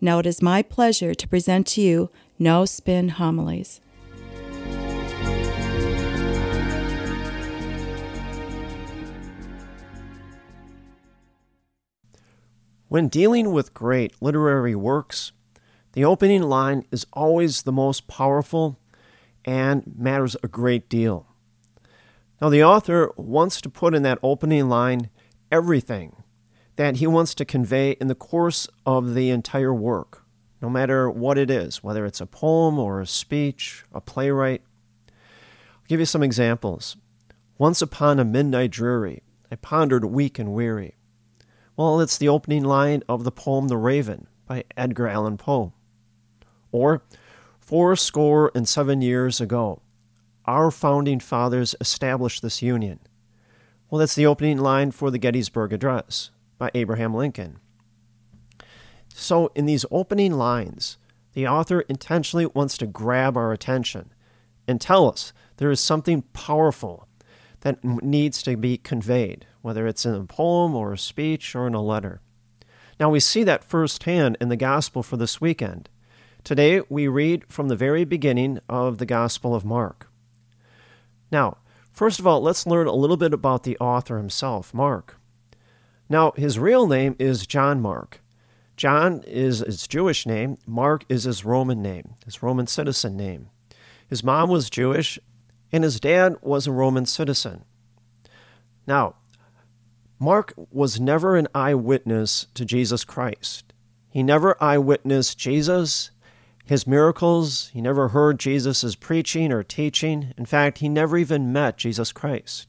Now it is my pleasure to present to you No Spin Homilies. When dealing with great literary works, the opening line is always the most powerful and matters a great deal. Now, the author wants to put in that opening line everything that he wants to convey in the course of the entire work, no matter what it is, whether it's a poem or a speech, a playwright. I'll give you some examples. Once upon a midnight dreary, I pondered weak and weary. Well, it's the opening line of the poem The Raven by Edgar Allan Poe. Or, four score and seven years ago, our founding fathers established this union. Well, that's the opening line for the Gettysburg Address by Abraham Lincoln. So, in these opening lines, the author intentionally wants to grab our attention and tell us there is something powerful that needs to be conveyed, whether it's in a poem or a speech or in a letter. Now, we see that firsthand in the gospel for this weekend. Today, we read from the very beginning of the Gospel of Mark. Now, first of all, let's learn a little bit about the author himself, Mark. Now, his real name is John Mark. John is his Jewish name, Mark is his Roman name, his Roman citizen name. His mom was Jewish, and his dad was a Roman citizen. Now, Mark was never an eyewitness to Jesus Christ. He never eyewitnessed Jesus, his miracles. He never heard Jesus' preaching or teaching. In fact, he never even met Jesus Christ.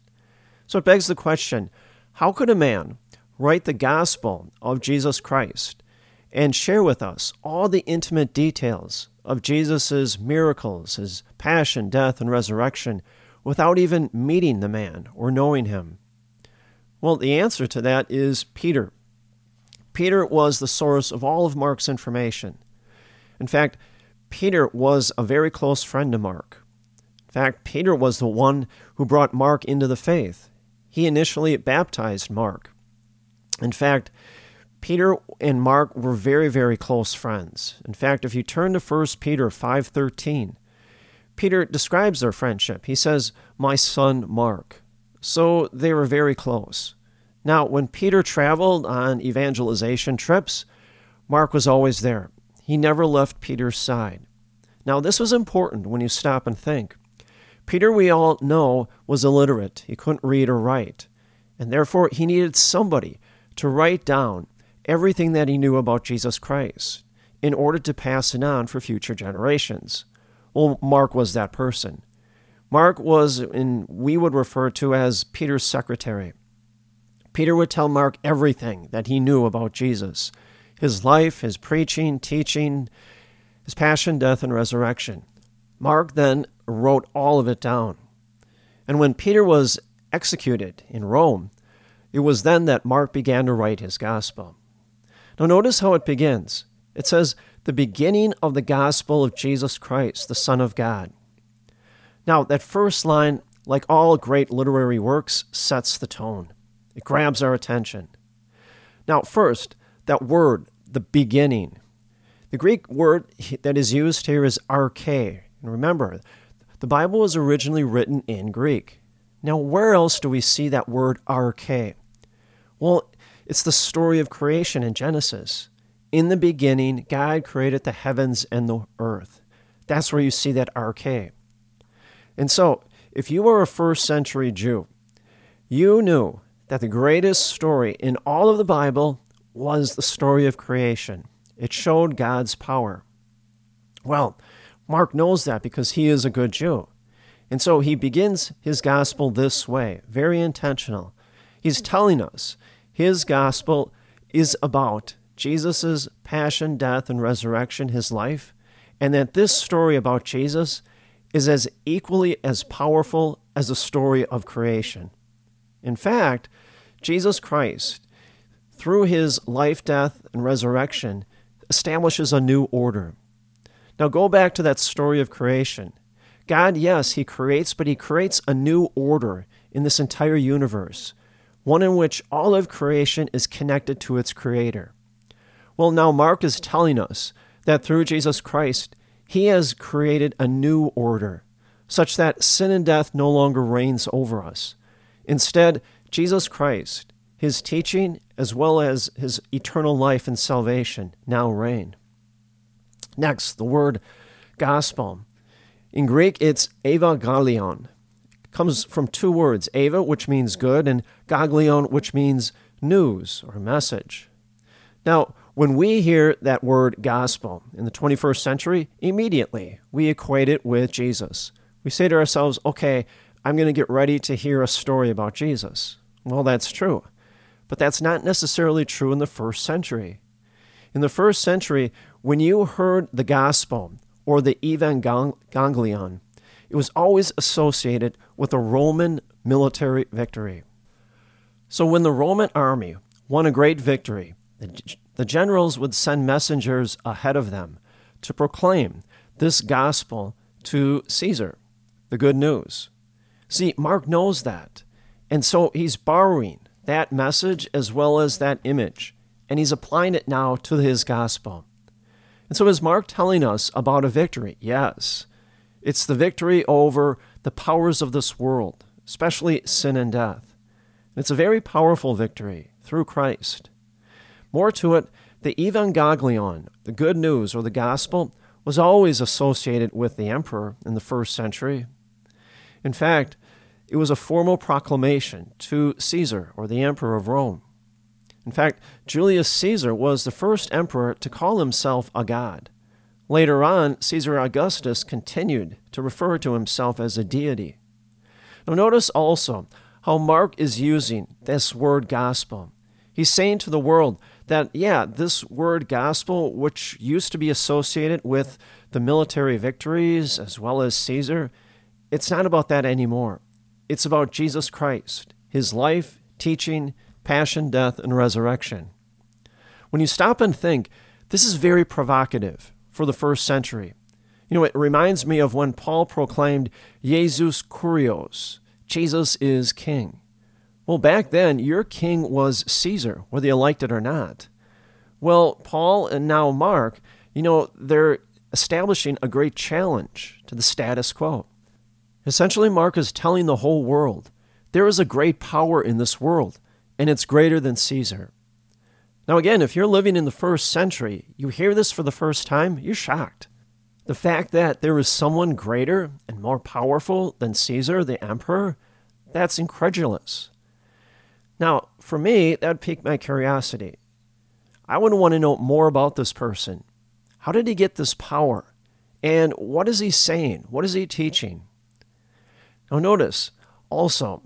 So it begs the question how could a man write the gospel of Jesus Christ and share with us all the intimate details of Jesus' miracles, his passion, death, and resurrection, without even meeting the man or knowing him? Well, the answer to that is Peter. Peter was the source of all of Mark's information. In fact, Peter was a very close friend to Mark. In fact, Peter was the one who brought Mark into the faith. He initially baptized Mark. In fact, Peter and Mark were very, very close friends. In fact, if you turn to 1 Peter 5:13, Peter describes their friendship. He says, "My son Mark." So they were very close. Now, when Peter traveled on evangelization trips, Mark was always there. He never left Peter's side. Now, this was important when you stop and think. Peter, we all know, was illiterate. He couldn't read or write. And therefore, he needed somebody to write down everything that he knew about Jesus Christ in order to pass it on for future generations. Well, Mark was that person. Mark was, in we would refer to as Peter's secretary. Peter would tell Mark everything that he knew about Jesus his life, his preaching, teaching, his passion, death, and resurrection. Mark then wrote all of it down. And when Peter was executed in Rome, it was then that Mark began to write his gospel. Now, notice how it begins. It says, the beginning of the gospel of Jesus Christ, the Son of God. Now, that first line, like all great literary works, sets the tone. It grabs our attention. Now, first, that word, the beginning. The Greek word that is used here is arche. And remember, the Bible was originally written in Greek. Now, where else do we see that word arche? Well, it's the story of creation in Genesis. In the beginning, God created the heavens and the earth. That's where you see that arche. And so, if you were a first century Jew, you knew that the greatest story in all of the Bible was the story of creation. It showed God's power. Well, Mark knows that because he is a good Jew. And so he begins his gospel this way, very intentional. He's telling us his gospel is about Jesus' passion, death, and resurrection, his life, and that this story about Jesus is as equally as powerful as the story of creation. In fact, Jesus Christ, through his life, death, and resurrection, establishes a new order. Now go back to that story of creation. God, yes, he creates, but he creates a new order in this entire universe, one in which all of creation is connected to its creator. Well, now Mark is telling us that through Jesus Christ, he has created a new order, such that sin and death no longer reigns over us. Instead, Jesus Christ, his teaching, as well as his eternal life and salvation, now reign. Next, the word gospel. In Greek, it's evangelion. Comes from two words, Ava, which means good, and gaglion, which means news or message. Now, when we hear that word gospel in the 21st century, immediately we equate it with Jesus. We say to ourselves, okay, I'm going to get ready to hear a story about Jesus. Well, that's true. But that's not necessarily true in the first century. In the first century, when you heard the gospel or the evangelion, it was always associated with a Roman military victory. So when the Roman army won a great victory, the generals would send messengers ahead of them to proclaim this gospel to Caesar, the good news. See, Mark knows that. And so he's borrowing that message as well as that image, and he's applying it now to his gospel. And so is Mark telling us about a victory? Yes. It's the victory over the powers of this world, especially sin and death. It's a very powerful victory through Christ. More to it, the Evangelion, the good news or the gospel, was always associated with the emperor in the first century. In fact, it was a formal proclamation to Caesar or the emperor of Rome. In fact, Julius Caesar was the first emperor to call himself a god. Later on, Caesar Augustus continued to refer to himself as a deity. Now, notice also how Mark is using this word gospel. He's saying to the world that, yeah, this word gospel, which used to be associated with the military victories as well as Caesar, it's not about that anymore. It's about Jesus Christ, his life, teaching, passion, death, and resurrection. When you stop and think, this is very provocative for the first century. You know, it reminds me of when Paul proclaimed, Jesus Kurios, Jesus is King. Well, back then, your king was Caesar, whether you liked it or not. Well, Paul and now Mark, you know, they're establishing a great challenge to the status quo. Essentially, Mark is telling the whole world there is a great power in this world, and it's greater than Caesar. Now, again, if you're living in the first century, you hear this for the first time, you're shocked. The fact that there is someone greater and more powerful than Caesar, the emperor, that's incredulous. Now, for me, that piqued my curiosity. I would want to know more about this person. How did he get this power? And what is he saying? What is he teaching? Now, notice also,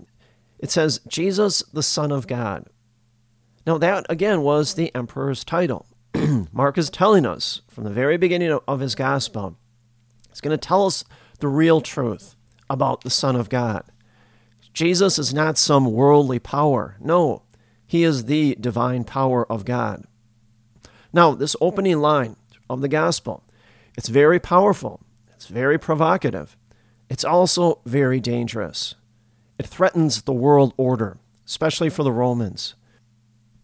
it says Jesus, the Son of God. Now, that again was the emperor's title. Mark is telling us from the very beginning of his gospel, he's going to tell us the real truth about the Son of God. Jesus is not some worldly power. No, he is the divine power of God. Now, this opening line of the gospel, it's very powerful. It's very provocative. It's also very dangerous. It threatens the world order, especially for the Romans.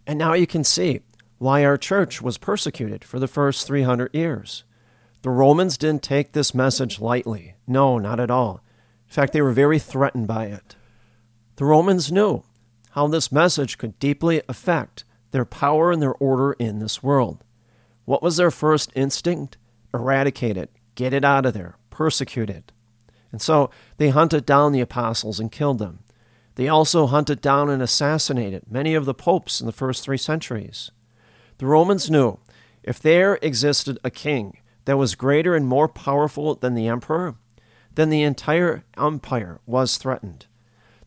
And now you can see why our church was persecuted for the first 300 years. The Romans didn't take this message lightly. No, not at all. In fact, they were very threatened by it. The Romans knew how this message could deeply affect their power and their order in this world. What was their first instinct? Eradicate it, get it out of there, persecute it. And so they hunted down the apostles and killed them. They also hunted down and assassinated many of the popes in the first three centuries. The Romans knew if there existed a king that was greater and more powerful than the emperor, then the entire empire was threatened.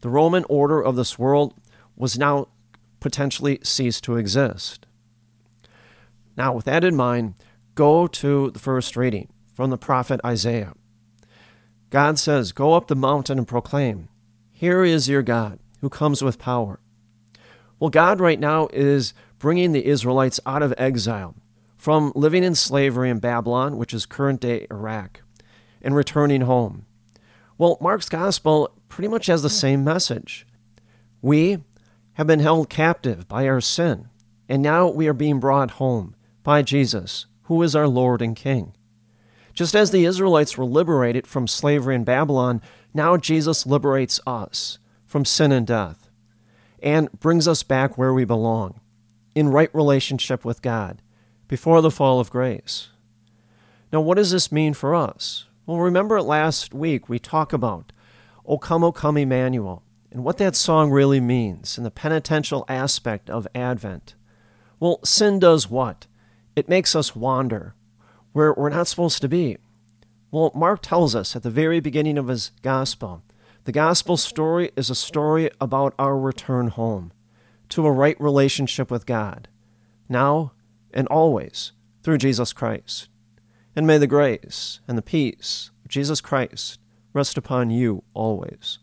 The Roman order of this world was now potentially ceased to exist. Now, with that in mind, go to the first reading, from the prophet Isaiah. God says, Go up the mountain and proclaim, Here is your God, who comes with power. Well, God right now is bringing the Israelites out of exile, from living in slavery in Babylon, which is current day Iraq, and returning home. Well, Mark's gospel pretty much has the same message. We have been held captive by our sin, and now we are being brought home by Jesus, who is our Lord and King. Just as the Israelites were liberated from slavery in Babylon, now Jesus liberates us from sin and death and brings us back where we belong, in right relationship with God, before the fall of grace. Now, what does this mean for us? Well, remember last week we talked about O Come, O Come, Emmanuel, and what that song really means and the penitential aspect of Advent. Well, sin does what? It makes us wander where we're not supposed to be. Well, Mark tells us at the very beginning of his gospel the gospel story is a story about our return home to a right relationship with God, now and always through Jesus Christ. And may the grace and the peace of Jesus Christ rest upon you always.